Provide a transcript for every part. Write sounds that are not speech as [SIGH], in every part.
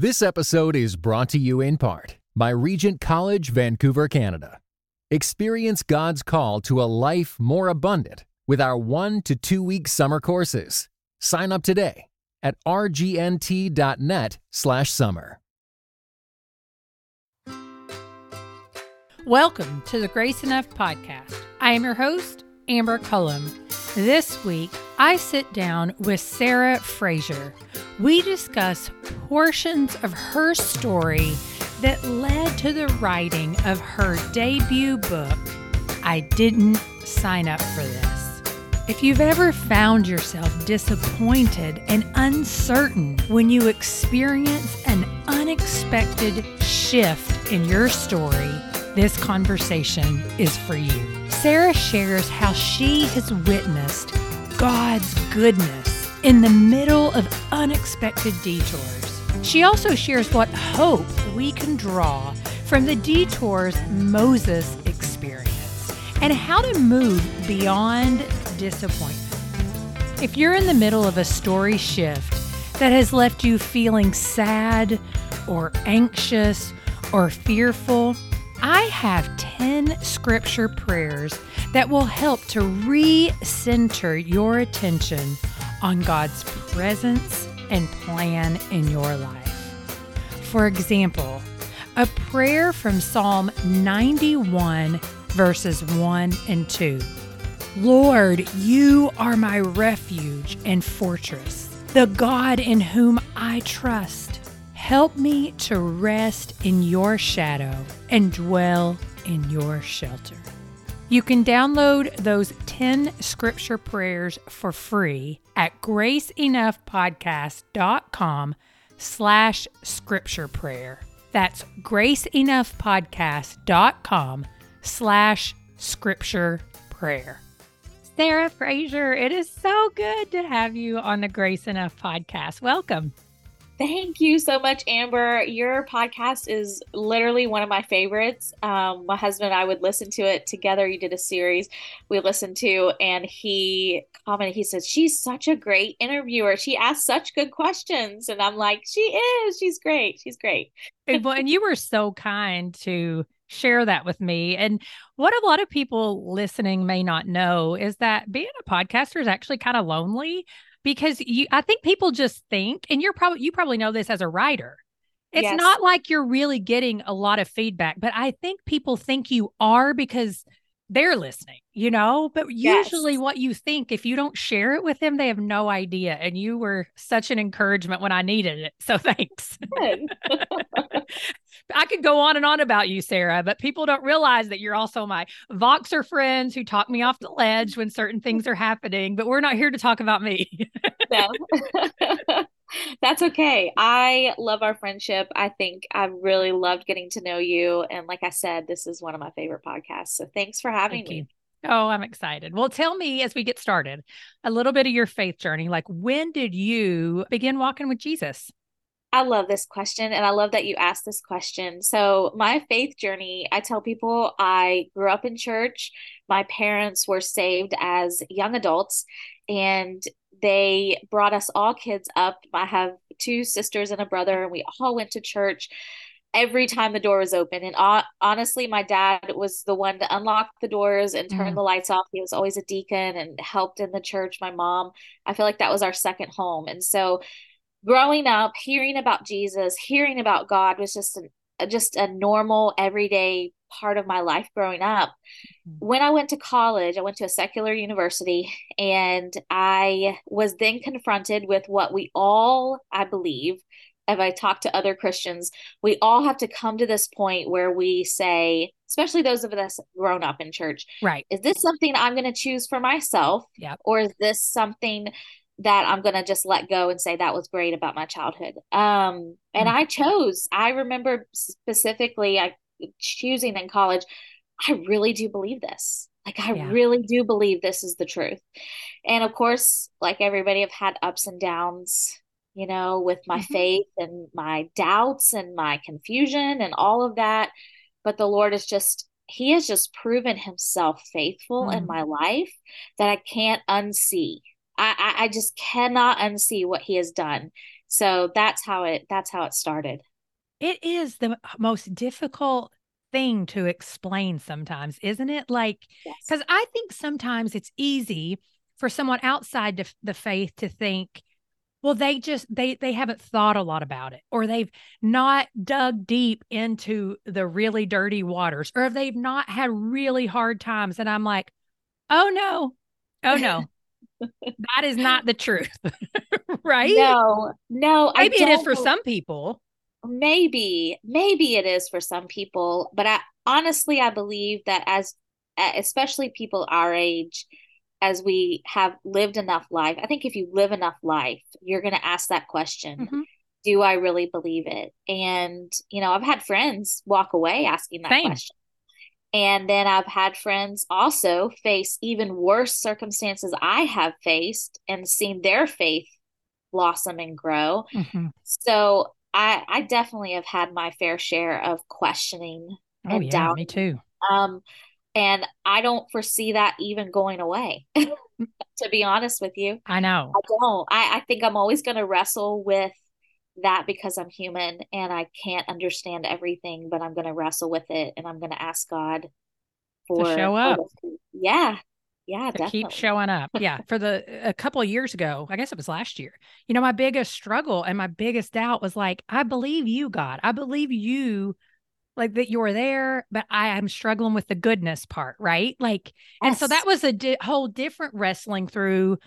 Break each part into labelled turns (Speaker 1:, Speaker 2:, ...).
Speaker 1: This episode is brought to you in part by Regent College, Vancouver, Canada. Experience God's call to a life more abundant with our one to two week summer courses. Sign up today at rgnt.net slash summer.
Speaker 2: Welcome to the Grace Enough podcast. I am your host, Amber Cullum. This week, I sit down with Sarah Frazer. We discuss portions of her story that led to the writing of her debut book, I Didn't Sign Up for This. If you've ever found yourself disappointed and uncertain when you experience an unexpected shift in your story, this conversation is for you. Sarah shares how she has witnessed God's goodness in the middle of unexpected detours. She also shares what hope we can draw from the detours Moses experienced and how to move beyond disappointment. If you're in the middle of a story shift that has left you feeling sad or anxious or fearful, I have 10 scripture prayers that will help to recenter your attention on God's presence and plan in your life. For example, a prayer from Psalm 91, verses 1 and 2. Lord, you are my refuge and fortress, the God in whom I trust. Help me to rest in your shadow and dwell in your shelter. You can download those 10 scripture prayers for free at graceenoughpodcast.com slash scripture prayer. That's graceenoughpodcast.com slash scripture prayer. Sarah Frazer, it is so good to have you on the Grace Enough podcast. Welcome.
Speaker 3: Thank you so much, Amber. Your podcast is literally one of my favorites. Um, my husband and I would listen to it together. You did a series we listened to, and he commented, he said, She's such a great interviewer. She asks such good questions. And I'm like, She is. She's great. She's great.
Speaker 2: and, well, and you were so kind to share that with me. And what a lot of people listening may not know is that being a podcaster is actually kind of lonely because you I think people just think and you're probably you probably know this as a writer. It's yes. not like you're really getting a lot of feedback, but I think people think you are because they're listening, you know? But usually yes. what you think, if you don't share it with them, they have no idea. And you were such an encouragement when I needed it. So [LAUGHS] thanks. [LAUGHS] I could go on and on about you, Sarah, but people don't realize that you're also my Voxer friends who talk me off the ledge when certain things are happening, but we're not here to talk about me. [LAUGHS] no. [LAUGHS]
Speaker 3: That's okay. I love our friendship. I think I've really loved getting to know you. And like I said, this is one of my favorite podcasts. So thanks for having Thank me. You.
Speaker 2: Oh, I'm excited. Well, tell me as we get started a little bit of your faith journey. Like, when did you begin walking with Jesus?
Speaker 3: I love this question and I love that you asked this question. So, my faith journey, I tell people I grew up in church. My parents were saved as young adults and they brought us all kids up. I have two sisters and a brother, and we all went to church every time the door was open. And uh, honestly, my dad was the one to unlock the doors and turn mm. the lights off. He was always a deacon and helped in the church. My mom, I feel like that was our second home. And so, growing up, hearing about Jesus, hearing about God was just an just a normal everyday part of my life growing up. Mm-hmm. When I went to college, I went to a secular university and I was then confronted with what we all, I believe, if I talk to other Christians, we all have to come to this point where we say, especially those of us grown up in church,
Speaker 2: right?
Speaker 3: Is this something I'm going to choose for myself?
Speaker 2: Yeah.
Speaker 3: Or is this something that I'm going to just let go and say that was great about my childhood? Um, and mm-hmm. I chose, I remember specifically, I choosing in college, I really do believe this. Like, I yeah. really do believe this is the truth. And of course, like everybody, I've had ups and downs, you know, with my mm-hmm. faith and my doubts and my confusion and all of that. But the Lord is just, He has just proven Himself faithful mm-hmm. in my life that I can't unsee. I, I, I just cannot unsee what He has done So that's how it that's how it started.
Speaker 2: It is the most difficult thing to explain sometimes, isn't it? Like, because yes. I think sometimes it's easy for someone outside the faith to think, well, they just they they haven't thought a lot about it, or they've not dug deep into the really dirty waters, or if they've not had really hard times. And I'm like, oh no, oh no. [LAUGHS] that is not the truth. [LAUGHS] right?
Speaker 3: No, no.
Speaker 2: Maybe it is for some people
Speaker 3: maybe maybe it is for some people but i honestly i believe that as especially people our age as we have lived enough life i think if you live enough life you're going to ask that question mm-hmm. do i really believe it and you know i've had friends walk away asking that Same. question and then i've had friends also face even worse circumstances i have faced and seen their faith blossom and grow mm-hmm. so I I definitely have had my fair share of questioning
Speaker 2: oh, and yeah, doubting. Me too.
Speaker 3: Um, and I don't foresee that even going away. [LAUGHS] [LAUGHS] to be honest with you,
Speaker 2: I know
Speaker 3: I don't. I I think I'm always going to wrestle with that because I'm human and I can't understand everything, but I'm going to wrestle with it and I'm going to ask God
Speaker 2: for to show up.
Speaker 3: yeah, yeah
Speaker 2: to keep showing up. [LAUGHS] Yeah for the a couple of years ago i guess it was last year you know my biggest struggle and my biggest doubt was like i believe you god. I believe you like that you're there but i am struggling with the goodness part right? Like yes. and so that was a di- whole different wrestling through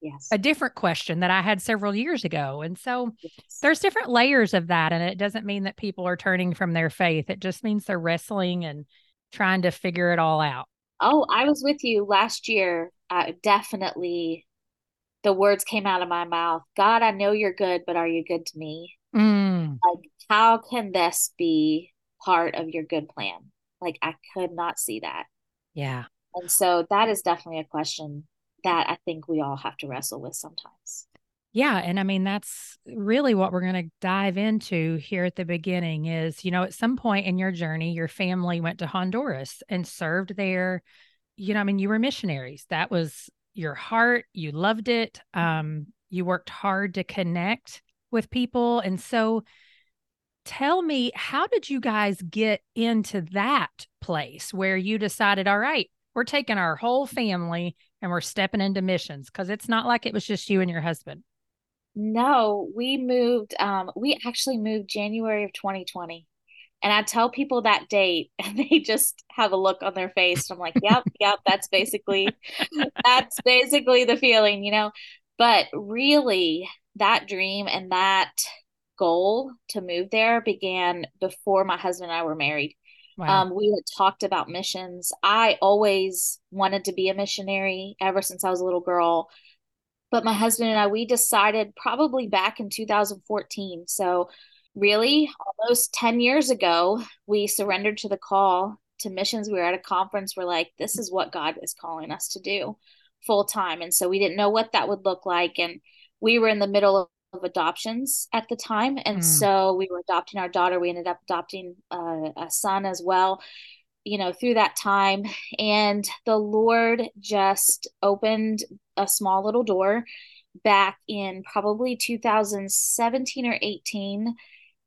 Speaker 3: yes.
Speaker 2: a different question that i had several years ago and so yes. there's different layers of that and it doesn't mean that people are turning from their faith. It just means they're wrestling and trying to figure it all out
Speaker 3: Oh, I was with you last year. Uh, definitely the words came out of my mouth. God, I know you're good, but are you good to me?
Speaker 2: Mm.
Speaker 3: Like, how can this be part of your good plan? Like, I could not see that.
Speaker 2: Yeah.
Speaker 3: And so that is definitely a question that I think we all have to wrestle with sometimes.
Speaker 2: Yeah, and I mean that's really what we're going to dive into here at the beginning is, you know, at some point in your journey your family went to Honduras and served there. You know, I mean you were missionaries. That was your heart, you loved it. Um you worked hard to connect with people and so tell me how did you guys get into that place where you decided all right, we're taking our whole family and we're stepping into missions because it's not like it was just you and your husband.
Speaker 3: No, we moved. Um, we actually moved January of 2020. And I tell people that date [LAUGHS] and they just have a look on their face. I'm like, yep, yep, that's basically [LAUGHS] that's basically the feeling, you know. But really that dream and that goal to move there began before my husband and I were married. Wow. Um, we had talked about missions. I always wanted to be a missionary ever since I was a little girl but my husband and I, we decided probably back in 2014. So, really, almost 10 years ago, we surrendered to the call to missions. We were at a conference. We're like, this is what God is calling us to do full time. And so we didn't know what that would look like. And we were in the middle of, of adoptions at the time. And mm. so we were adopting our daughter. We ended up adopting uh, a son as well you know, through that time. And the Lord just opened a small little door back in probably 2017 or 18.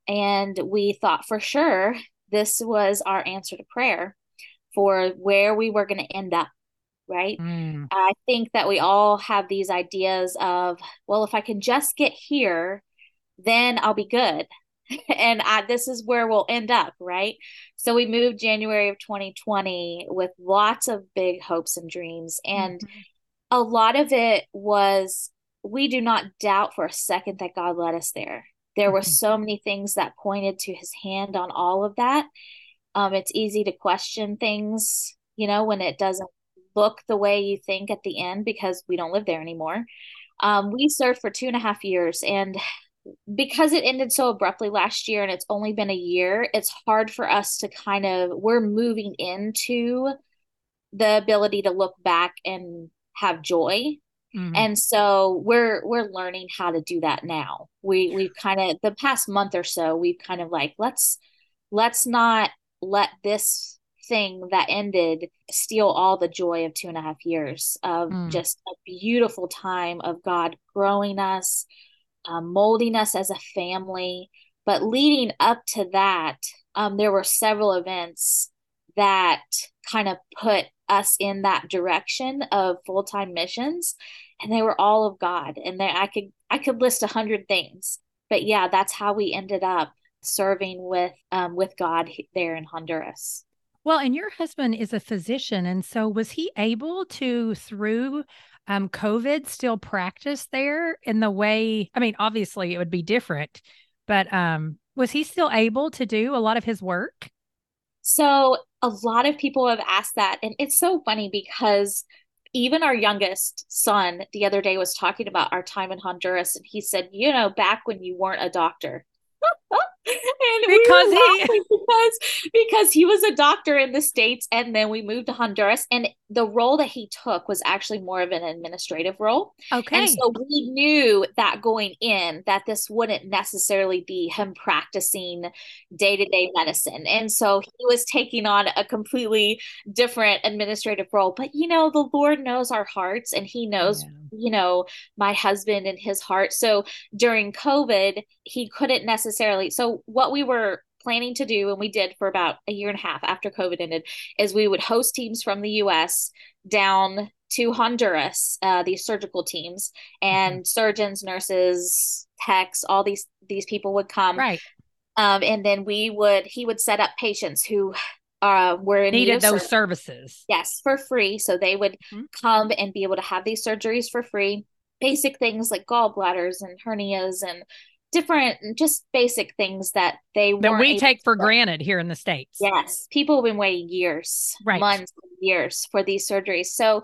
Speaker 3: And we thought for sure this was our answer to prayer for where we were going to end up. Right. Mm. I think that we all have these ideas of, well, if I can just get here, then I'll be good. [LAUGHS] and I, this is where we'll end up, right? So we moved January of 2020 with lots of big hopes and dreams. And mm-hmm. a lot of it was we do not doubt for a second that God led us there. There were mm-hmm. so many things that pointed to his hand on all of that. Um, it's easy to question things, you know, when it doesn't look the way you think at the end because we don't live there anymore. Um, we served for two and a half years, and because it ended so abruptly last year and it's only been a year, it's hard for us to kind of we're moving into the ability to look back and have joy. Mm-hmm. And so we're we're learning how to do that now. We we've kind of the past month or so we've kind of like let's let's not let this thing that ended steal all the joy of two and a half years of mm. just a beautiful time of God growing us, um, molding us as a family. But leading up to that, um, there were several events that kind of put us in that direction of full-time missions. And they were all of god. And there i could i could list a hundred things. But yeah that's how we ended up serving with um, with god there in honduras.
Speaker 2: Well and your husband is a physician. And so was he able to through um, covid still practiced there in the way i mean obviously it would be different but um was he still able to do a lot of his work
Speaker 3: so a lot of people have asked that. And it's so funny because even our youngest son the other day was talking about our time in Honduras. And he said, you know, back when you weren't a doctor, [LAUGHS]
Speaker 2: because we he
Speaker 3: because because he was a doctor in the states and then we moved to Honduras and the role that he took was actually more of an administrative role.
Speaker 2: Okay.
Speaker 3: And so we knew that going in that this wouldn't necessarily be him practicing day-to-day medicine. And so he was taking on a completely different administrative role. But you know, the Lord knows our hearts and he knows, yeah. you know, my husband and his heart. So during COVID, he couldn't necessarily so what we were planning to do, and we did for about a year and a half after COVID ended, is we would host teams from the US down to Honduras, uh, these surgical teams, and mm-hmm. surgeons, nurses, techs, all these these people would come.
Speaker 2: Right.
Speaker 3: Um, and then we would he would set up patients who uh, were in
Speaker 2: needed those services.
Speaker 3: Yes, for free. So they would mm-hmm. come and be able to have these surgeries for free. Basic things like gallbladders and hernias and different just basic things that they
Speaker 2: that we take for granted here in the states.
Speaker 3: Yes people have been waiting years
Speaker 2: right.
Speaker 3: months years for these surgeries. So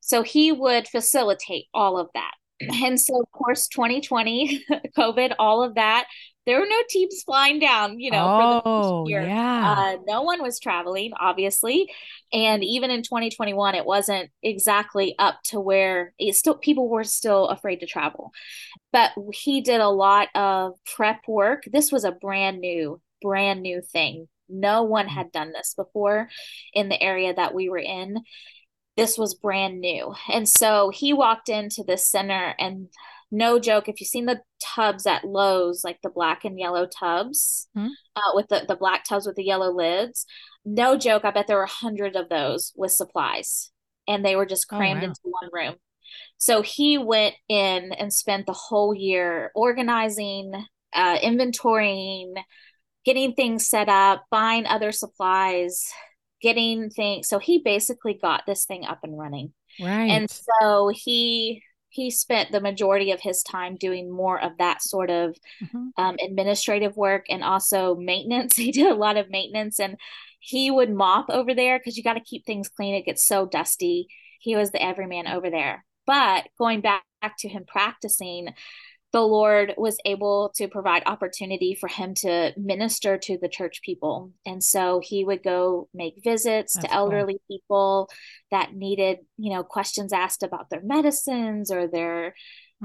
Speaker 3: so he would facilitate all of that. [CLEARS THROAT] And so of course 2020 [LAUGHS] covid all of that there were no teams flying down, you know,
Speaker 2: oh, for the oh, year. Yeah.
Speaker 3: Uh, no one was traveling, obviously. And even in 2021, it wasn't exactly up to where it still people were still afraid to travel. But he did a lot of prep work. This was a brand new, brand new thing. No one had done this before in the area that we were in. This was brand new. And so he walked into the center and no joke if you've seen the tubs at Lowe's, like the black and yellow tubs mm-hmm. uh, with the, the black tubs with the yellow lids, no joke, I bet there were a hundred of those with supplies and they were just oh, crammed oh, wow. into one room. So he went in and spent the whole year organizing, uh, inventorying, getting things set up, buying other supplies, getting things. So he basically got this thing up and running.
Speaker 2: Right.
Speaker 3: And so he he spent the majority of his time doing more of that sort of mm-hmm. um, administrative work and also maintenance. [LAUGHS] He did a lot of maintenance and he would mop over there because you got to keep things clean. It gets so dusty. He was the everyman over there. But going back to him practicing, the Lord was able to provide opportunity for him to minister to the church people. And so he would go make visits That's to elderly cool. people that needed, you know, questions asked about their medicines or their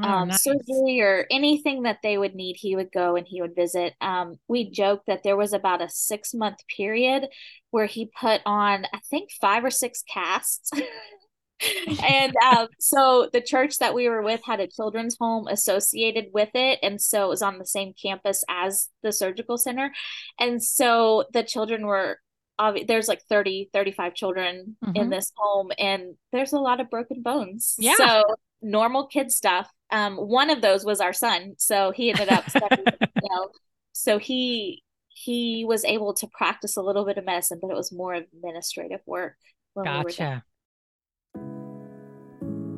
Speaker 3: oh, um, nice. surgery or anything that they would need. He would go and he would visit. Um, we joked that there was about a six month period where he put on, I think, five or six casts. [LAUGHS] and um, so the church that we were with had a children's home associated with it and so it was on the same campus as the surgical center. And so the children were there's like 30 35 children mm-hmm. in this home and there's a lot of broken bones.
Speaker 2: Yeah.
Speaker 3: So normal kid stuff. Um one of those was our son so he ended up [LAUGHS] studying, you know, so he he was able to practice a little bit of medicine but it was more administrative work
Speaker 2: gotcha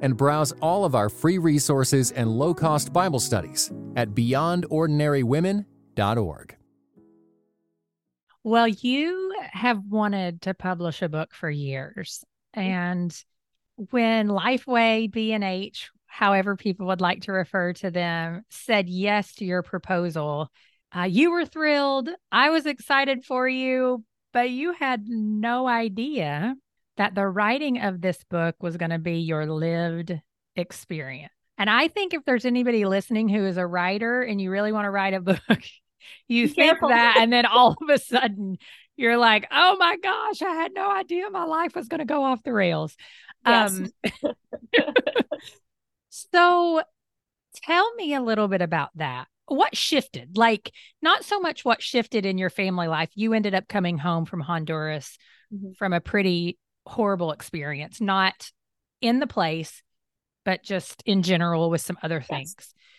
Speaker 1: and browse all of our free resources and low cost Bible studies at beyondordinarywomen.org.
Speaker 2: Well, you have wanted to publish a book for years. And when Lifeway, B&H, however people would like to refer to them, said yes to your proposal, uh, you were thrilled. I was excited for you, but you had no idea that the writing of this book was going to be your lived experience. And I think if there's anybody listening who is a writer and you really want to write a [LAUGHS] book, you Be think careful. that, and then [LAUGHS] all of a sudden you're like, oh my gosh, I had no idea my life was going to go off the rails. Yes. Um, [LAUGHS] so tell me a little bit about that. What shifted? Like, not so much what shifted in your family life. You ended up coming home from Honduras mm-hmm. from a pretty horrible experience, not in the place, but just in general with some other things.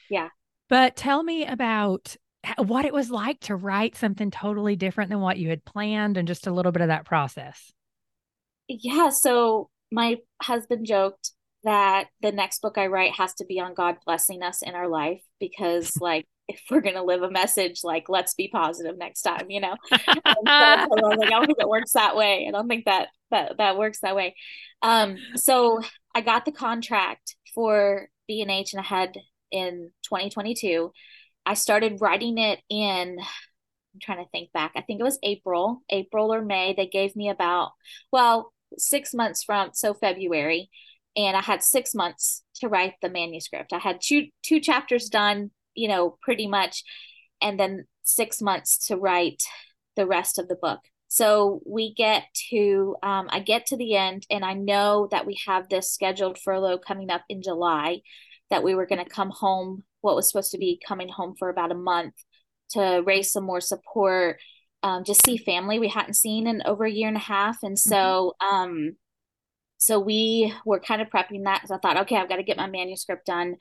Speaker 3: Yeah.
Speaker 2: But tell me about what it was like to write something totally different than what you had planned and just a little bit of that process.
Speaker 3: Yeah. So my husband joked that the next book I write has to be on God blessing us in our life because, [LAUGHS] like, if we're gonna live a message, like, let's be positive next time, you know. [LAUGHS] so, so I, like, I don't think it works that way. I don't think that that that works that way. Um, so I got the contract for B and H, and I had in 2022. I started writing it in. I'm trying to think back. I think it was April, April or May. They gave me about well six months from so February, and I had six months to write the manuscript. I had two two chapters done, you know, pretty much, and then six months to write the rest of the book. So we get to, um, I get to the end, and I know that we have this scheduled furlough coming up in July, that we were going to come home, what was supposed to be coming home for about a month to raise some more support, um, just see family we hadn't seen in over a year and a half. And so, mm-hmm. um, so we were kind of prepping that because I thought, okay, I've got to get my manuscript done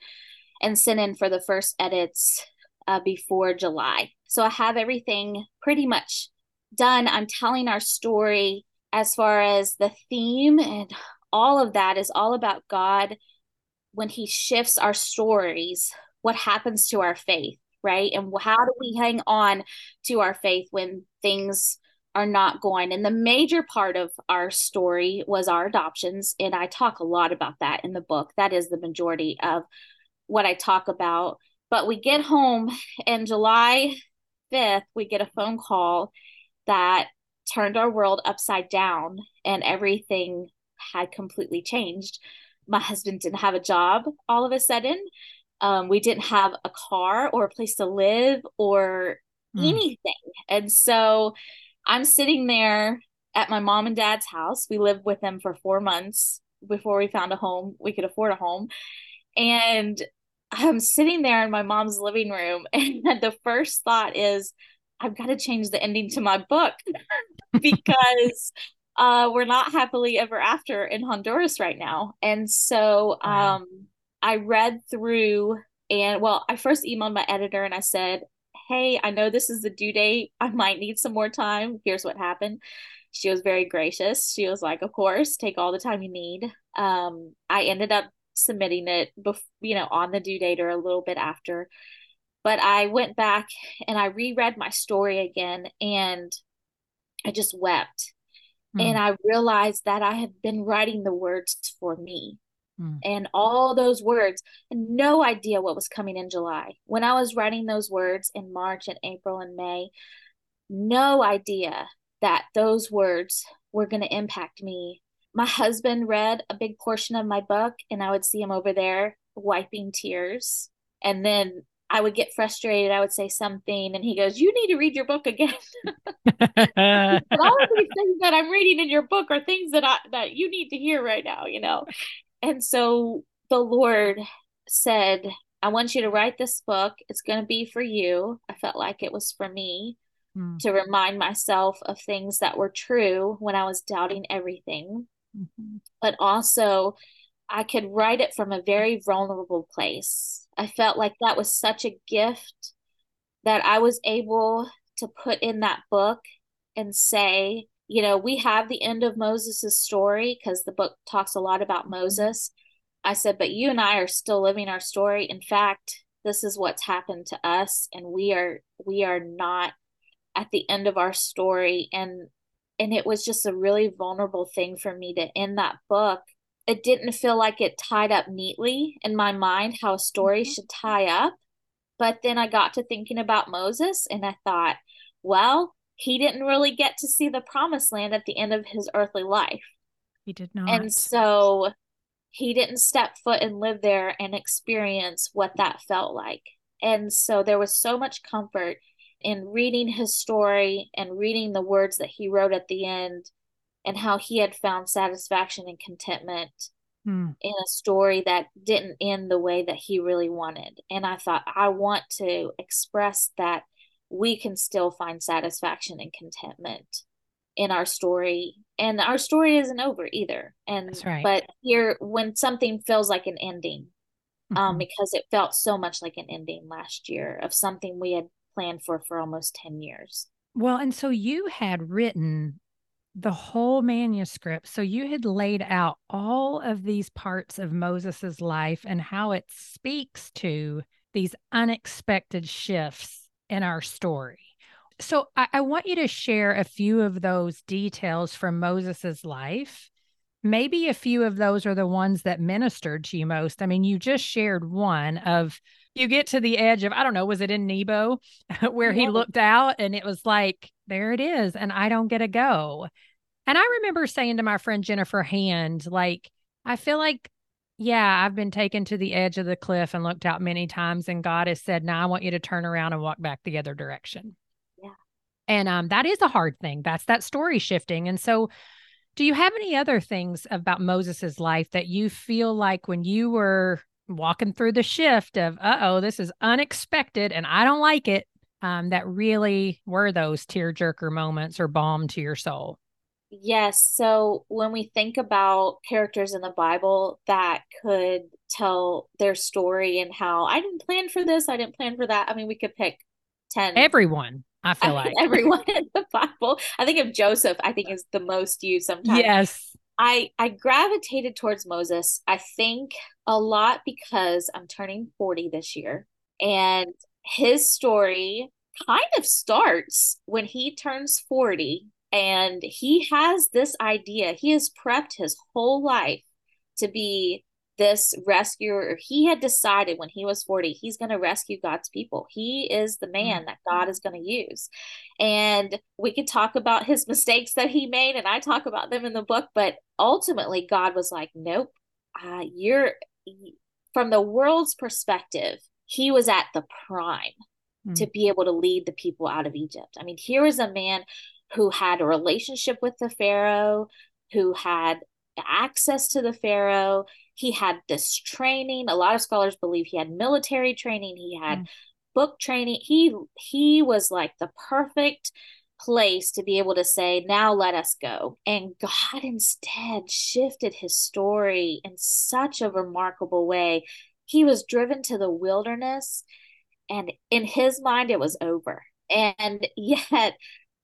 Speaker 3: and sent in for the first edits uh, before July. So I have everything pretty much done, I'm telling our story as far as the theme and all of that is all about God when He shifts our stories, what happens to our faith, right? And how do we hang on to our faith when things are not going? And the major part of our story was our adoptions. And I talk a lot about that in the book. That is the majority of what I talk about. But we get home and July 5th, we get a phone call that turned our world upside down and everything had completely changed. My husband didn't have a job all of a sudden. Um, we didn't have a car or a place to live or mm. anything. And so I'm sitting there at my mom and dad's house. We lived with them for four months before we found a home. We could afford a home. And I'm sitting there in my mom's living room. [LAUGHS] And the first thought is, I've got to change the ending to my book [LAUGHS] because uh, we're not happily ever after in Honduras right now. And so um, I read through and well, I first emailed my editor and I said, Hey, I know this is the due date. I might need some more time. Here's what happened. She was very gracious. She was like, Of course, take all the time you need. Um, I ended up submitting it, bef- you know, on the due date or a little bit after but I went back and I reread my story again and I just wept. Mm. And I realized that I had been writing the words for me. Mm. And all those words, and no idea what was coming in July. When I was writing those words in March and April and May, no idea that those words were going to impact me. My husband read a big portion of my book, and I would see him over there wiping tears. And then I would get frustrated. I would say something, and he goes, "You need to read your book again." [LAUGHS] all of these things that I'm reading in your book are things that I that you need to hear right now, you know. And so the Lord said, "I want you to write this book. It's going to be for you." I felt like it was for me mm. to remind myself of things that were true when I was doubting everything, mm-hmm. but also I could write it from a very vulnerable place. I felt like that was such a gift that I was able to put in that book and say, you know, we have the end of Moses' story because the book talks a lot about Moses. I said, but you and I are still living our story. In fact, this is what's happened to us and we are we are not at the end of our story and and it was just a really vulnerable thing for me to end that book it didn't feel like it tied up neatly in my mind how a story mm-hmm. should tie up but then i got to thinking about moses and i thought well he didn't really get to see the promised land at the end of his earthly life
Speaker 2: he did not
Speaker 3: and so he didn't step foot and live there and experience what that felt like. And so there was so much comfort in reading his story and reading the words that he wrote at the end and how he had found satisfaction and contentment hmm. in a story that didn't end the way that he really wanted. And I thought, I want to express that we can still find satisfaction and contentment in our story and our story isn't over either and right. but here when something feels like an ending um, mm-hmm. um because it felt so much like an ending last year of something we had planned for for almost 10 years
Speaker 2: well and so you had written the whole manuscript so you had laid out all of these parts of moses's life and how it speaks to these unexpected shifts in our story so I, I want you to share a few of those details from Moses's life. Maybe a few of those are the ones that ministered to you most. I mean, you just shared one of you get to the edge of, I don't know, was it in Nebo [LAUGHS] where yeah. he looked out and it was like, there it is, and I don't get to go. And I remember saying to my friend Jennifer Hand, like, I feel like yeah, I've been taken to the edge of the cliff and looked out many times, and God has said, Now I want you to turn around and walk back the other direction. Yeah. And um, that is a hard thing. That's that story shifting. And so, do you have any other things about Moses's life that you feel like when you were walking through the shift of, uh oh, this is unexpected and I don't like it, um, that really were those tearjerker moments or balm to your soul?
Speaker 3: Yes. So when we think about characters in the Bible that could tell their story and how I didn't plan for this, I didn't plan for that. I mean, we could pick 10.
Speaker 2: Everyone. I feel I [LAUGHS] like
Speaker 3: everyone in the Bible. I think of Joseph, I think is the most used sometimes.
Speaker 2: Yes.
Speaker 3: I I gravitated towards Moses. I think a lot because I'm turning 40 this year and his story kind of starts when he turns 40 and he has this idea. He has prepped his whole life to be this rescuer he had decided when he was 40 he's going to rescue god's people. He is the man that god is going to use. And we could talk about his [LAUGHS] mistakes that he made and i talk about them in the book but ultimately god was like nope uh, you're from the world's perspective he was at the prime mm. to be able to lead the people out of egypt. I mean here is a man who had a relationship with the pharaoh who had access to the pharaoh he had this training. A lot of scholars believe he had military training. He had mm. book training. He he was like the perfect place to be able to say now let us go. And god instead shifted his story in such a remarkable way. He was driven to the wilderness and in his mind it was over. And [LAUGHS] yet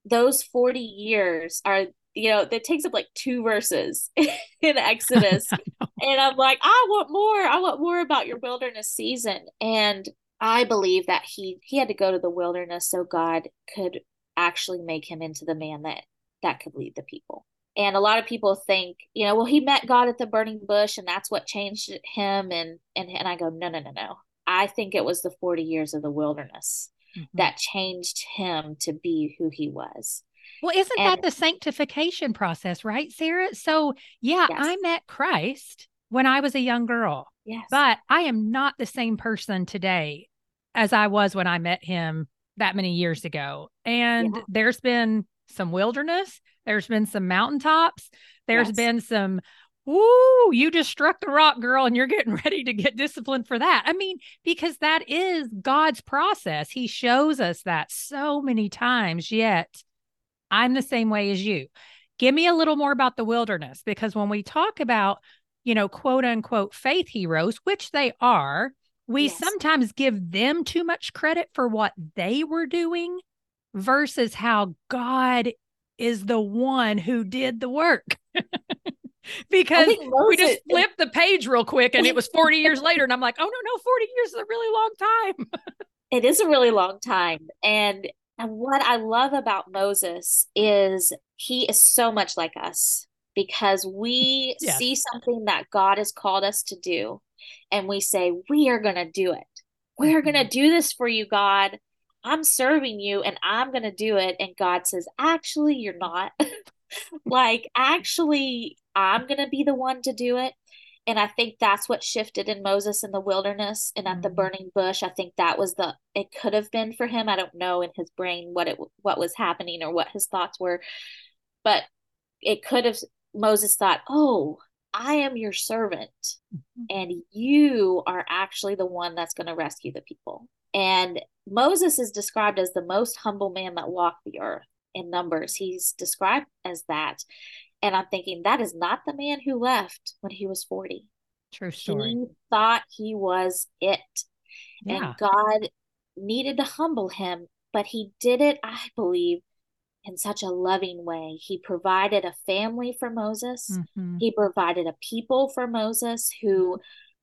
Speaker 3: those 40 years are you know, that takes up like two verses [LAUGHS] in Exodus. [LAUGHS] and I'm like, I want more. I want more about your wilderness season. And I believe that he he had to go to the wilderness so God could actually make him into the man that that could lead the people. And a lot of people think, you know, well, he met God at the burning bush and that's what changed him. And and and I go, no, no, no, no. I think it was the 40 years of the wilderness mm-hmm. that changed him to be who he was.
Speaker 2: Well, isn't and, that the sanctification process, right, Sarah? So, yeah, yes. I met Christ when I was a young girl.
Speaker 3: Yes.
Speaker 2: But I am not the same person today as I was when I met him that many years ago. And yeah. there's been some wilderness, there's been some mountaintops, There's yes. been some Ooh, you just struck the rock, girl, and you're getting [LAUGHS] ready to get disciplined for that. I mean, because that is God's process. He shows us that so many times, yet I'm the same way as you. Give me a little more about the wilderness because when we talk about you know, quote unquote faith heroes, which they are, we
Speaker 3: Yes.
Speaker 2: sometimes give them too much credit for what they were doing versus how God is the one who did the work. [LAUGHS] because we just flipped the page real quick and it was [LAUGHS] 40 years later. And I'm like, oh, no, no, 40 years is a really long time. [LAUGHS]
Speaker 3: It is a really long time. And, and what I love about Moses is he is so much like us because we [LAUGHS]
Speaker 2: Yes.
Speaker 3: see something that God has called us to do and we say, We are going to do it. We're going to mm-hmm. do this for you, God. I'm serving you and I'm going to do it. And God says, Actually, you're not. [LAUGHS] like, actually, I'm going to be the one to do it. And I think that's what shifted in Moses in the wilderness and at the
Speaker 2: Mhm.
Speaker 3: burning bush. I think that was the it could have been for him. I don't know in his brain what it what was happening or what his thoughts were, but it could have Moses thought, "Oh, I am your servant and you are actually the one that's going to rescue the people." And Moses is described as the most humble man that walked the earth in numbers. He's described as that. And I'm thinking that is not the man who left when he was 40.
Speaker 2: True story.
Speaker 3: He thought he was it.
Speaker 2: Yeah.
Speaker 3: And God needed to humble him, but he did it, I believe, in such a loving way. He provided a family for Moses.
Speaker 2: Mhm.
Speaker 3: He provided a people for Moses who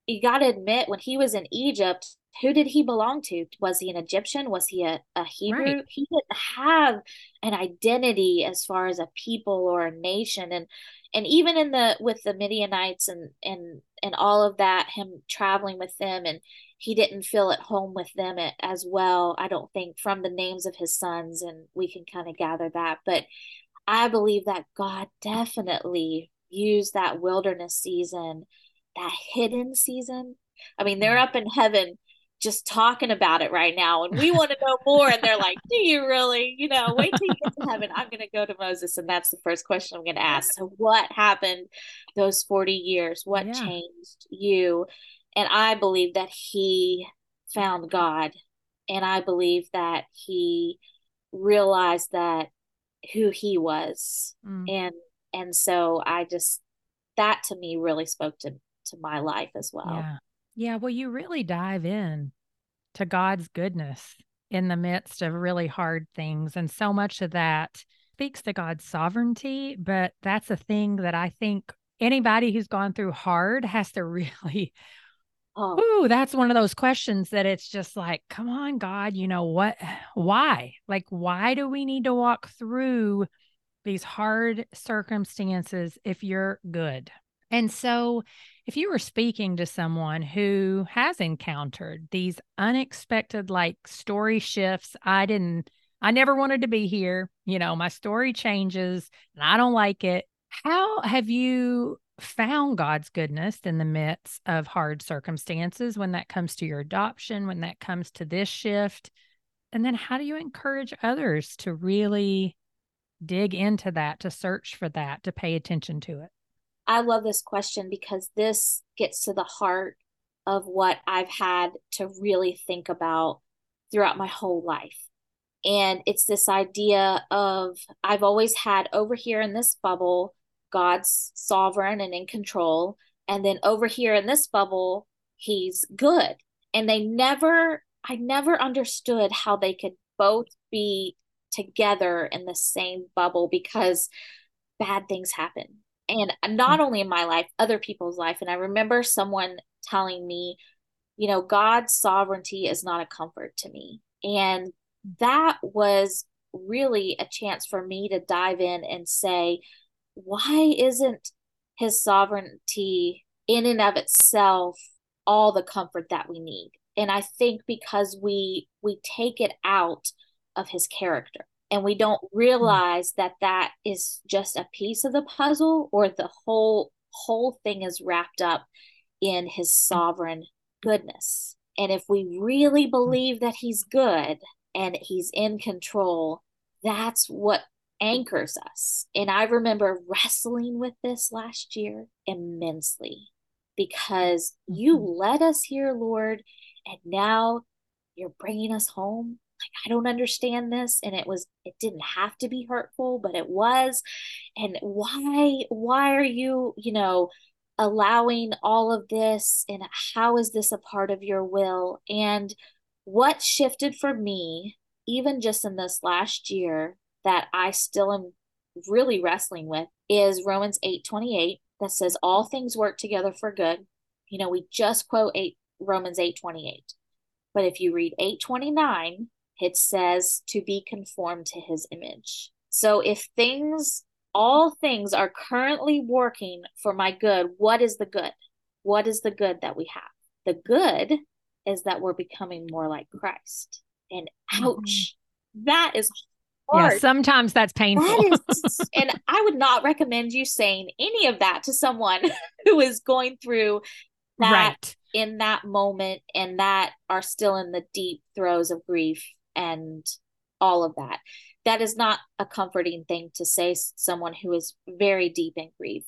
Speaker 3: you got to admit when he was in Egypt, who did he belong to? Was he an Egyptian? Was he a, a Hebrew?
Speaker 2: Right.
Speaker 3: He didn't have an identity as far as a people or a nation. And and even in the with the Midianites and and and all of that, him traveling with them and he didn't feel at home with them as well. I don't think from the names of his sons, and we can kind of gather that. But I believe that God definitely used that wilderness season, that hidden season. I mean, they're mm-hmm. up in heaven just talking about it right now, and we want to know more. And they're like, Do you really? You know, wait till you get to heaven. I'm going to go to Moses, and that's the first question I'm going to ask. So, what happened those 40 years? What
Speaker 2: Yeah.
Speaker 3: changed you? And I believe that he found God, and I believe that he realized that who he was
Speaker 2: Mm.
Speaker 3: and and so i just that to me really spoke to to my life as well
Speaker 2: Yeah. Yeah. Well, you really dive in to God's goodness in the midst of really hard things. And so much of that speaks to God's sovereignty. But that's a thing that I think anybody who's gone through hard has to [LAUGHS] really,
Speaker 3: oh
Speaker 2: ooh, that's one of those questions that it's just like, come on, God, you know what? [SIGHS] Why? Like, why do we need to walk through these hard circumstances if you're good? And so, if you were speaking to someone who has encountered these unexpected, like story shifts, I didn't, I never wanted to be here, you know, my story changes and I don't like it. How have you found God's goodness in the midst of hard circumstances when that comes to your adoption, when that comes to this shift? And then how do you encourage others to really dig into that, to search for that, to pay attention to it?
Speaker 3: I love this question because this gets to the heart of what i've had to really think about throughout my whole life. And it's this idea of i've always had over here in this bubble god's sovereign and in control and then over here in this bubble he's good. And they never i never understood how they could both be together in the same bubble because bad things happen and not only in my life other people's life. And i remember someone telling me you know god's sovereignty is not a comfort to me. And that was really a chance for me to dive in and say why isn't his sovereignty in and of itself all the comfort that we need? And i think because we we take it out of his character and we don't hmm. realize that that is just a piece of the puzzle or the whole whole thing is wrapped up in his hmm. sovereign goodness. And if we really hmm. believe that he's good and he's in control that's what anchors us. And i remember wrestling with this last year immensely because you led us here lord and now you're bringing us home like i don't understand this and it was it didn't have to be hurtful but it was and why why are you you know allowing all of this and how is this a part of your will and what shifted for me even just in this last year that I still am really wrestling with is Romans 8:28 that says all things work together for good. You know, we just quote 8 Romans 8:28. But if you read 8:29, it says to be conformed to his image. So if things all things are currently working for my good, what is the good? What is the good that we have? The good is that we're becoming more like Christ. And mm-hmm. ouch, that is
Speaker 2: hard. Yeah, sometimes that's painful. That
Speaker 3: is, [LAUGHS] and I would not recommend you saying any of that to someone [LAUGHS] who is going through that right. in that moment and that are still in the deep throes of grief and all of that. That is not a comforting thing to say someone who is very deep in grief.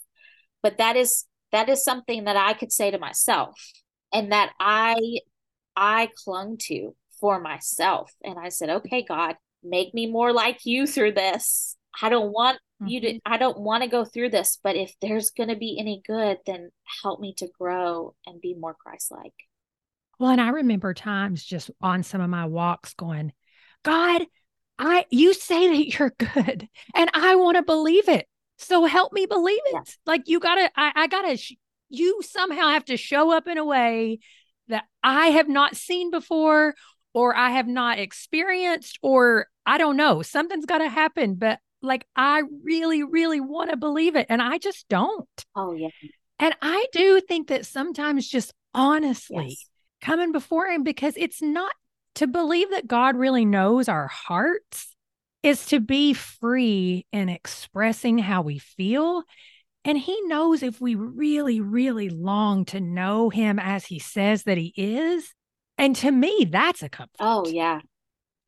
Speaker 3: But that is that is something that I could say to myself and that I I clung to for myself. And I said, okay, God, make me more like you through this. I don't want mm-hmm. you to, mm-hmm. I don't want to go through this, but if there's going to be any good, then help me to grow and be more Christ like.
Speaker 2: Well, and I remember times just on some of my walks going, God, I you say that you're [LAUGHS] good and I want to believe it. So help me believe it. Yeah. Like you gotta, I, I gotta, you somehow have to show up in a way that I have not seen before or I have not experienced, or I don't know, something's got to happen. But like, I really, really want to believe it. And I just don't.
Speaker 3: Oh, yeah.
Speaker 2: And I do think that sometimes, just honestly, yes. Coming before Him, because it's not to believe that God really knows our hearts, is to be free in expressing how we feel. And he knows if we really, really long to know him as he says that he is, and to me, that's a comfort.
Speaker 3: Oh, yeah.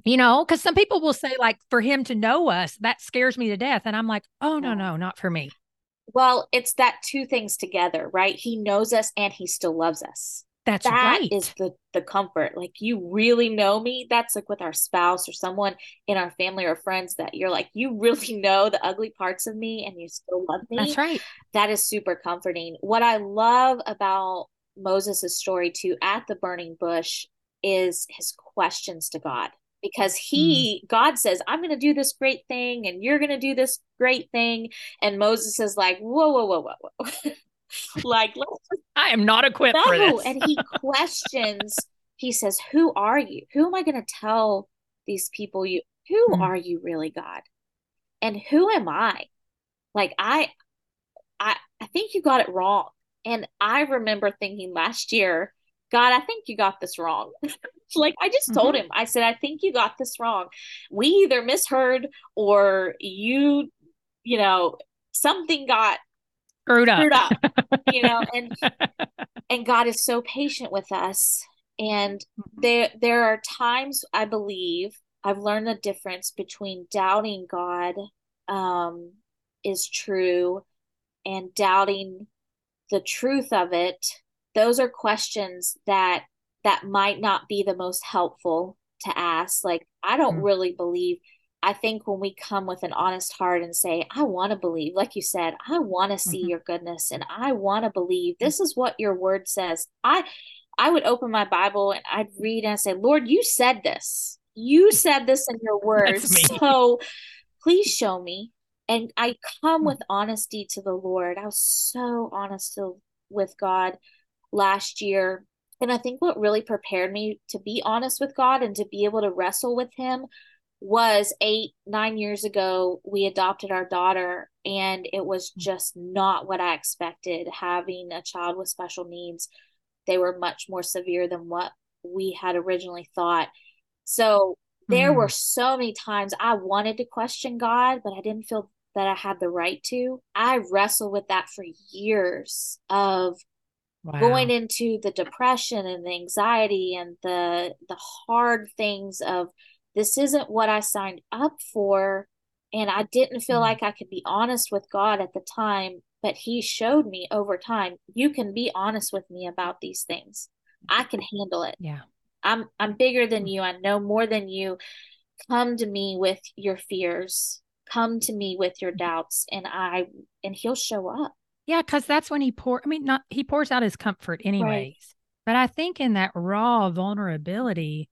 Speaker 2: You know, because some people will say, like, for him to know us, that scares me to death. And I'm like, oh, no, no, not for me.
Speaker 3: Well, it's that two things together, right? He knows us and he still loves us.
Speaker 2: That's
Speaker 3: that
Speaker 2: right.
Speaker 3: is the the comfort. Like you really know me. That's like with our spouse or someone in our family or friends that you're like, you really [LAUGHS] know the ugly parts of me and you still love me.
Speaker 2: That's right.
Speaker 3: That is super comforting. What I love about Moses' story too at the burning bush is his questions to God because he mm. God says I'm going to do this great thing and you're going to do this great thing and Moses is like whoa whoa whoa whoa whoa [LAUGHS] like
Speaker 2: I am not equipped no, for this
Speaker 3: and he [LAUGHS] questions he says who are you who am I going to tell these people you who mm. are you really God and who am I like I I I think you got it wrong and I remember thinking last year, God, I think you got this wrong. [LAUGHS] like I just told mm-hmm. him, I said, I think you got this wrong. We either misheard or you, you know, something got
Speaker 2: screwed up. Screwed up
Speaker 3: you know, [LAUGHS] and and God is so patient with us. And mm-hmm. there there are times I believe I've learned the difference between doubting God um is true and doubting the truth of it those are questions that that might not be the most helpful to ask like i don't mm really believe i think when we come with an honest heart and say i want to believe like you said i want to see mm-hmm. your goodness and i want to believe this is what your word says i i would open my bible and i'd read and I'd say lord you said this you [LAUGHS] said this in your word so please show me and I come hmm. with honesty to the Lord. I was so honest to, with God last year. And I think what really prepared me to be honest with God and to be able to wrestle with Him was eight, nine years ago. We adopted our daughter, and it was hmm. just not what I expected having a child with special needs. They were much more severe than what we had originally thought. So there mm. were so many times I wanted to question God, but I didn't feel that I had the right to. I wrestled with that for years of wow. going into the depression and the anxiety and the the hard things of this isn't what I signed up for and I didn't feel mm like I could be honest with God at the time, but he showed me over time, you can be honest with me about these things. I can handle it.
Speaker 2: Yeah.
Speaker 3: I'm I'm bigger than you. I know more than you. Come to me with your fears come to me with your doubts and i and he'll show up
Speaker 2: Yeah, because that's when he pour. I mean, not he pours out his comfort anyways. Right. But I think in that raw vulnerability,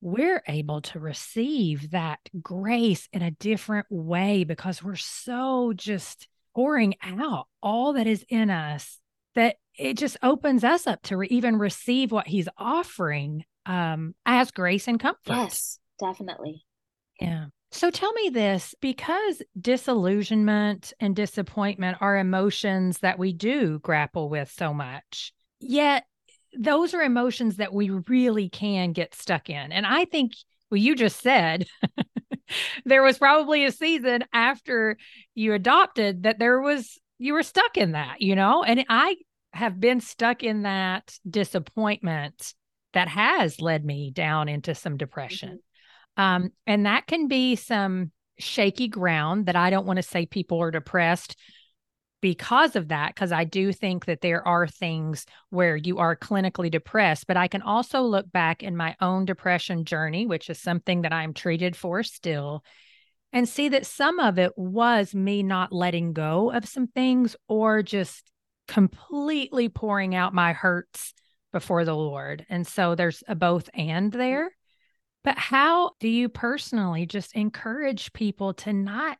Speaker 2: we're able to receive that grace in a different way because we're so just pouring out all that is in us that it just opens us up to re- even receive what he's offering um, as grace and comfort.
Speaker 3: Yes, definitely.
Speaker 2: Yeah. So tell me this because disillusionment and disappointment are emotions that we do grapple with so much, yet those are emotions that we really can get stuck in. And I think, well, you just said [LAUGHS] there was probably a season after you adopted that there was, you were stuck in that, you know? And I have been stuck in that disappointment that has led me down into some depression. Mm-hmm. Um, and that can be some shaky ground that I don't want to say people are depressed because of that, because I do think that there are things where you are clinically depressed, but I can also look back in my own depression journey, which is something that I'm treated for still, and see that some of it was me not letting go of some things or just completely pouring out my hurts before the Lord. And so there's a both and there. But how do you personally just encourage people to not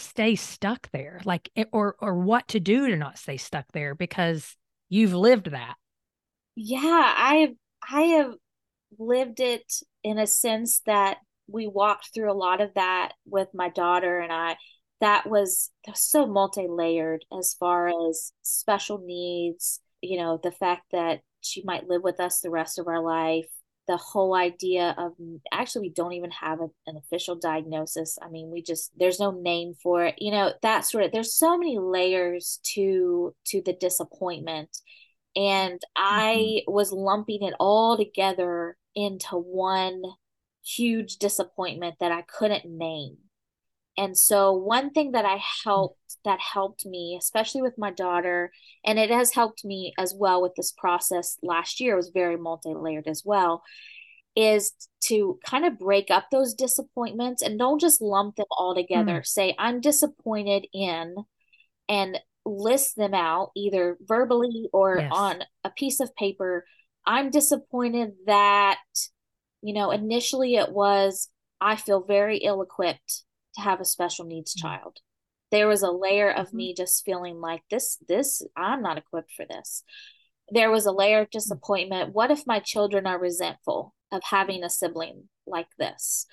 Speaker 2: stay stuck there? Like eh, or or what to do to not stay stuck there because you've lived that.
Speaker 3: Yeah, I have I have lived it in a sense that we walked through a lot of that with my daughter and I that was, that was so multi-layered as far as special needs, you know, the fact that she might live with us the rest of our life the whole idea of actually we don't even have a, an official diagnosis. I mean we just there's no name for it you know that sort of there's so many layers to to the disappointment. And i mm-hmm. was lumping it all together into one huge disappointment that i couldn't name and so one thing that i helped that helped me especially with my daughter and it has helped me as well with this process last year it was very multi-layered as well is to kind of break up those disappointments and don't just lump them all together mm. say i'm disappointed in and list them out either verbally or yes. on a piece of paper i'm disappointed that you know initially it was i feel very ill equipped to have a special needs mm. child there was a layer of mm-hmm. me just feeling like this this i'm not equipped for this there was a layer of mm. disappointment what if my children are resentful of having a sibling like this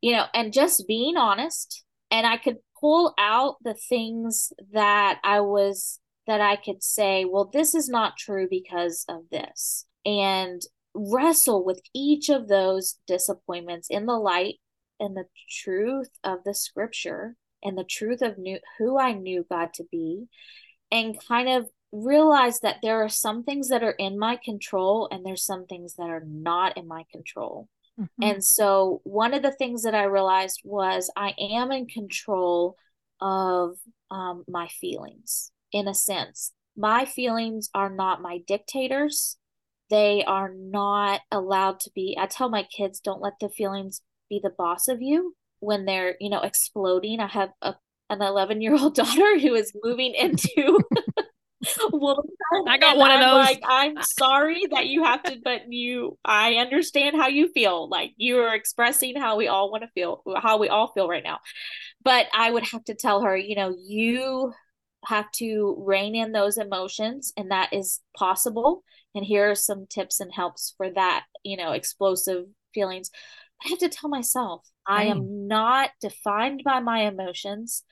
Speaker 3: you know and just being honest and i could pull out the things that i was that i could say well this is not true because of this and wrestle with each of those disappointments in the light and the truth of the scripture and the truth of new, who I knew God to be and kind of realize that there are some things that are in my control and there's some things that are not in my control. Mm-hmm. And so one of the things that I realized was I am in control of um, my feelings in a sense. My feelings are not my dictators. They are not allowed to be. I tell my kids, don't let the feelings be the boss of you when they're you know exploding i have a, an 11 year old [LAUGHS] daughter who is moving into [LAUGHS]
Speaker 2: I got one I'm of those.
Speaker 3: Like, I'm sorry that you have to, but you, I understand how you feel. Like you are expressing how we all want to feel, how we all feel right now. But I would have to tell her, you know, you have to rein in those emotions, and that is possible. And here are some tips and helps for that, you know, explosive feelings. I have to tell myself, I am not defined by my emotions.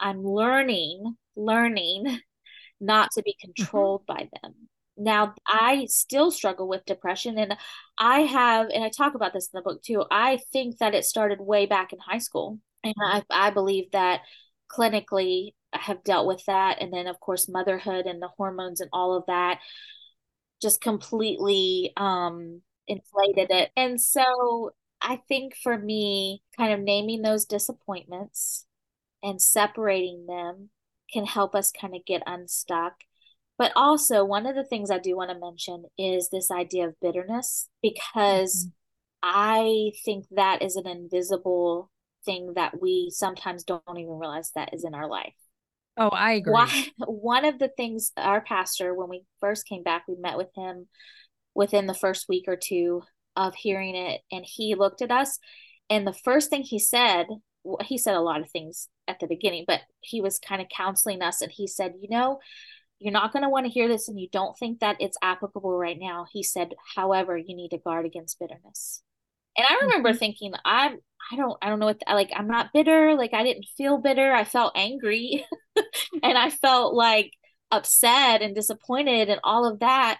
Speaker 3: I'm learning, learning [LAUGHS] not to be mm-hmm. controlled mm-hmm. by them. Now, I still struggle with depression, and I have, and I talk about this in the book too. I think that it started way back in high school, and I, I believe that clinically I have dealt with that. And then, of course, motherhood and the hormones and all of that just completely um, inflated it. And so I think for me, kind of naming those disappointments and separating them can help us kind of get unstuck. But also, one of the things I do want to mention is this idea of bitterness, because mm-hmm. I think that is an invisible thing that we sometimes don't even realize that is in our life.
Speaker 2: Oh, I agree.
Speaker 3: Why, [LAUGHS] one of the things our pastor, when we first came back, we met with him within the first week or two of hearing it, and he looked at us, and the first thing he said, well, he said a lot of things at the beginning, but he was kind of counseling us, and he said, you know, you're not going to want to hear this, and you don't think that it's applicable right now. He said, however, you need to guard against bitterness. And I remember mm-hmm. thinking, I'm I don't I don't know what like I'm not bitter, like I didn't feel bitter. I felt angry [LAUGHS] and I felt like upset and disappointed and all of that.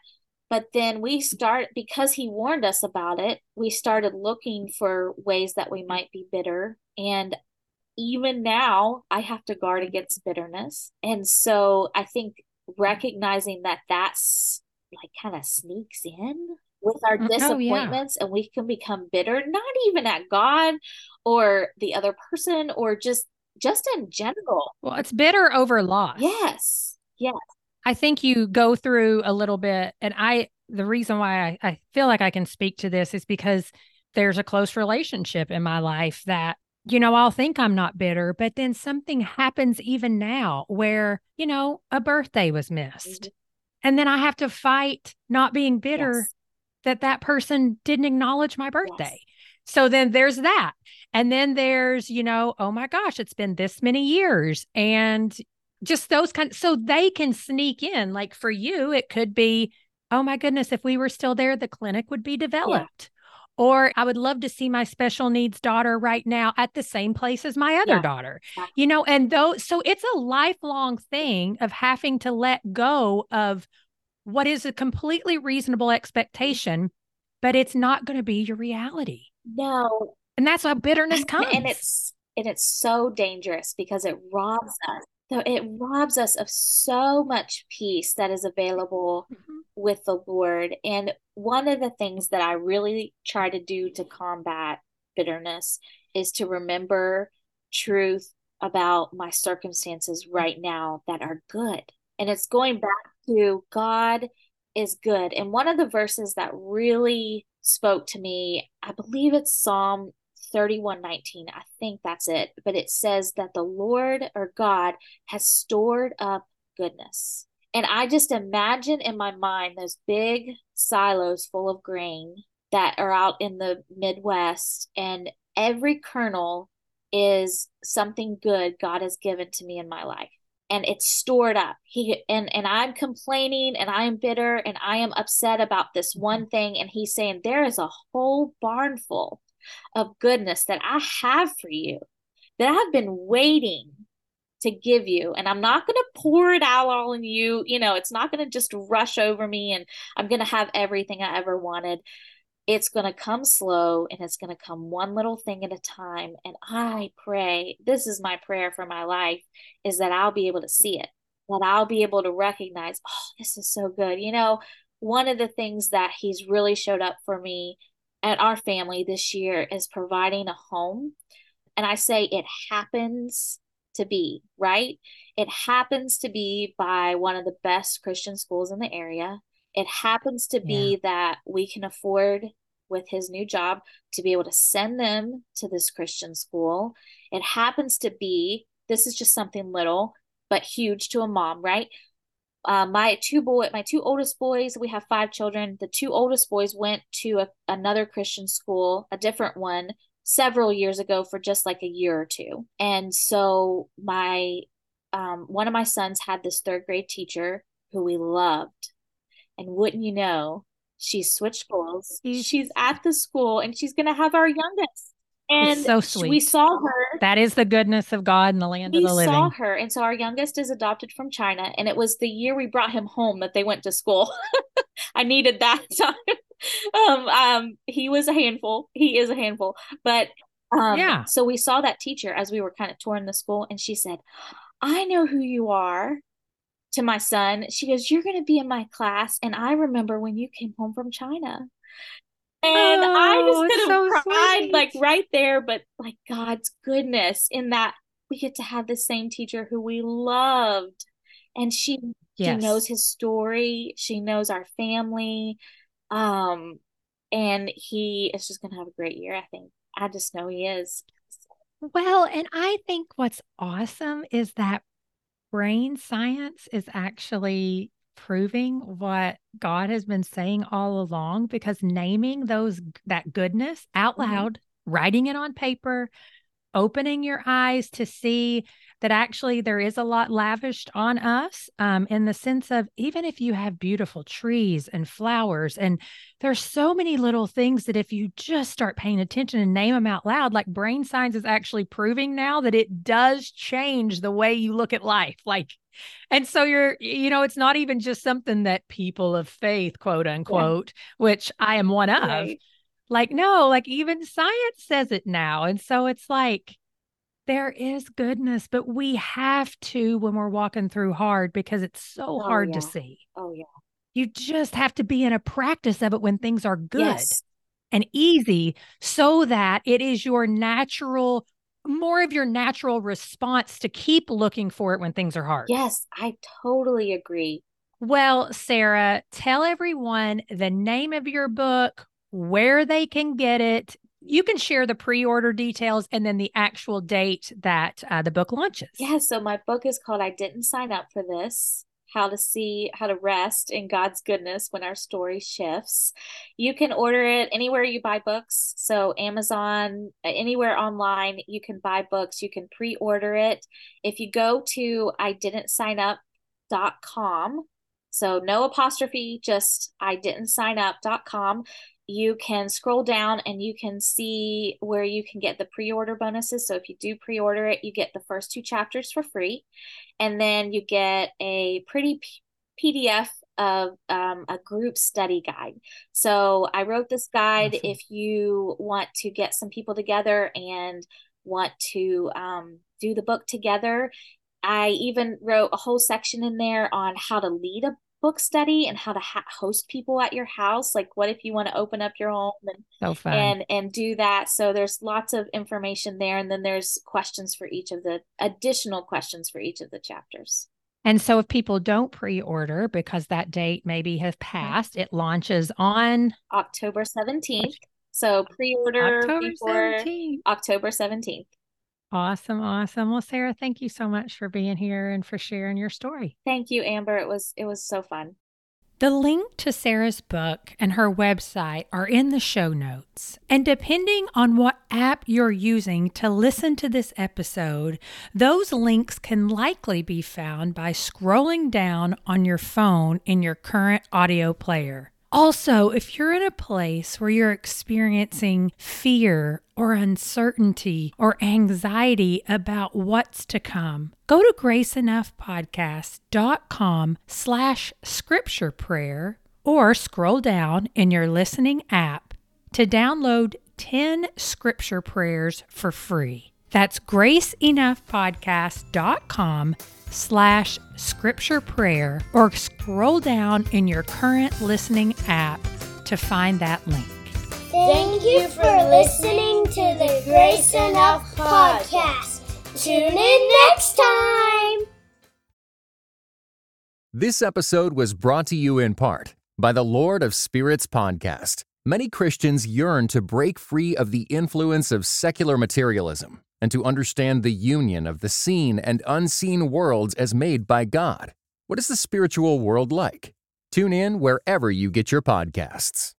Speaker 3: But then we start because he warned us about it, we started looking for ways that we might be bitter and even now I have to guard against bitterness. And so I think recognizing that that's like kind of sneaks in with our disappointments oh, yeah. and we can become bitter not even at god or the other person or just just in general
Speaker 2: well it's bitter over loss
Speaker 3: yes yes
Speaker 2: i think you go through a little bit and i the reason why I, I feel like i can speak to this is because there's a close relationship in my life that you know, I'll think I'm not bitter, but then something happens even now where, you know, a birthday was missed. Mm-hmm. And then I have to fight not being bitter yes that that person didn't acknowledge my birthday. Yes. So then there's that. And then there's, you know, oh my gosh, it's been this many years and just those kind so they can sneak in like for you it could be oh my goodness if we were still there the clinic would be developed. Yeah. Or I would love to see my special needs daughter right now at the same place as my other yeah. daughter. You know, and though so it's a lifelong thing of having to let go of what is a completely reasonable expectation, but it's not going to be your reality.
Speaker 3: No.
Speaker 2: And that's how bitterness comes.
Speaker 3: And it's and it's so dangerous because it robs us. So it robs us of so much peace that is available mm-hmm. with the Lord. And one of the things that I really try to do to combat bitterness is to remember truth about my circumstances right now that are good. And it's going back to God is good. And one of the verses that really spoke to me, I believe it's Psalm 31:19. I think that's it. But it says that the Lord or God has stored up goodness. And I just imagine in my mind those big silos full of grain that are out in the Midwest, and every kernel is something good God has given to me in my life and it's stored up he and and i'm complaining and i am bitter and i am upset about this one thing and he's saying there is a whole barn full of goodness that i have for you that i've been waiting to give you. And i'm not going to pour it out all in you. You know it's not going to just rush over me and i'm going to have everything i ever wanted. It's going to come slow and it's going to come one little thing at a time. And i pray this is my prayer for my life is that i'll be able to see it that i'll be able to recognize oh this is so good. You know one of the things that he's really showed up for me and our family this year is providing a home and i say it happens to be right it happens to be by one of the best christian schools in the area it happens to be yeah. that we can afford with his new job to be able to send them to this Christian school. It happens to be, this is just something little, but huge to a mom, right? Uh, my two boy, my two oldest boys, we have five children. The two oldest boys went to a, another Christian school, a different one, several years ago for just like a year or two. And so my um, one of my sons had this third grade teacher who we loved and wouldn't you know, she's switched schools. She's at the school and she's going to have our youngest. And
Speaker 2: it's so sweet.
Speaker 3: We saw her.
Speaker 2: That is the goodness of God in the land of the living. We
Speaker 3: saw her. And so our youngest is adopted from China. And it was the year we brought him home that they went to school. [LAUGHS] I needed that [LAUGHS] time. um, um, he was a handful. He is a handful. But um, yeah. So we saw that teacher as we were kind of touring the school. And she said, I know who you are to my son, she goes, You're going to be in my class. And I remember when you came home from China. And oh, I just could have so cried sweet. like right there, but like God's goodness in that we get to have the same teacher who we loved. And she yes. she knows his story, she knows our family. Um, and he is just gonna have a great year, I think. I just know he is.
Speaker 2: Well, and I think what's awesome is that brain science is actually proving what God has been saying all along because naming those that goodness out
Speaker 3: Mhm.
Speaker 2: loud, writing it on paper, opening your eyes to see that actually there is a lot lavished on us um, in the sense of even if you have beautiful trees and flowers and there's so many little things that if you just start paying attention and name them out loud like brain science is actually proving now that it does change the way you look at life like and so you're you know it's not even just something that people of faith quote unquote which i am one of
Speaker 3: Right.
Speaker 2: Like, no, like even science says it now. And so it's like there is goodness, but we have to when we're walking through hard because it's so
Speaker 3: Oh,
Speaker 2: hard to see.
Speaker 3: Oh yeah.
Speaker 2: You just have to be in a practice of it when things are good
Speaker 3: Yes.
Speaker 2: and easy so that it is your natural, more of your natural response to keep looking for it when things are hard.
Speaker 3: Yes, I totally agree.
Speaker 2: Well, Sarah, tell everyone the name of your book, where they can get it. You can share the pre order details and then the actual date that uh, the book launches.
Speaker 3: Yeah, so my book is called I Didn't Sign Up for This. How to see how to rest in God's goodness when our story shifts. You can order it anywhere you buy books. So, Amazon, anywhere online, you can buy books. You can pre order it. If you go to I didn't sign up.com, so no apostrophe, just I didn't sign up.com, you can scroll down and you can see where you can get the pre-order bonuses. So if you do pre-order it, you get the first two chapters for free, and then you get a pretty P- PDF of um, a group study guide. So I wrote this guide
Speaker 2: Awesome.
Speaker 3: if you want to get some people together and want to um, do the book together. I even wrote a whole section in there on how to lead a book study and how to ha- host people at your house. Like, what if you want to open up your home and
Speaker 2: So fun.
Speaker 3: and and do that? So there's lots of information there, and then there's questions for each of the additional questions for each of the chapters.
Speaker 2: And so if people don't pre order because that date maybe has mm-hmm. passed, it launches on
Speaker 3: October seventeenth. So pre-order
Speaker 2: October
Speaker 3: before
Speaker 2: 17th.
Speaker 3: October seventeenth.
Speaker 2: Awesome. Awesome. Well, Sarah, thank you so much for being here and for sharing your story.
Speaker 3: Thank you, Amber. It was it was so fun.
Speaker 2: The link to Sarah's book and her website are in the show notes. And depending on what app you're using to listen to this episode, those links can likely be found by scrolling down on your phone in your current audio player. Also, if you're in a place where you're experiencing fear or uncertainty or anxiety about what's to come, go to graceenoughpodcast.com slash scripture prayer or scroll down in your listening app to download 10 scripture prayers for free. That's graceenoughpodcast.com slash scripture prayer or scroll down in your current listening app to find that link.
Speaker 4: Thank you for listening to the Grace Enough podcast. Tune in next time.
Speaker 1: This episode was brought to you in part by the Lord of Spirits podcast. Many Christians yearn to break free of the influence of secular materialism and to understand the union of the seen and unseen worlds as made by God. What is the spiritual world like? Tune in wherever you get your podcasts.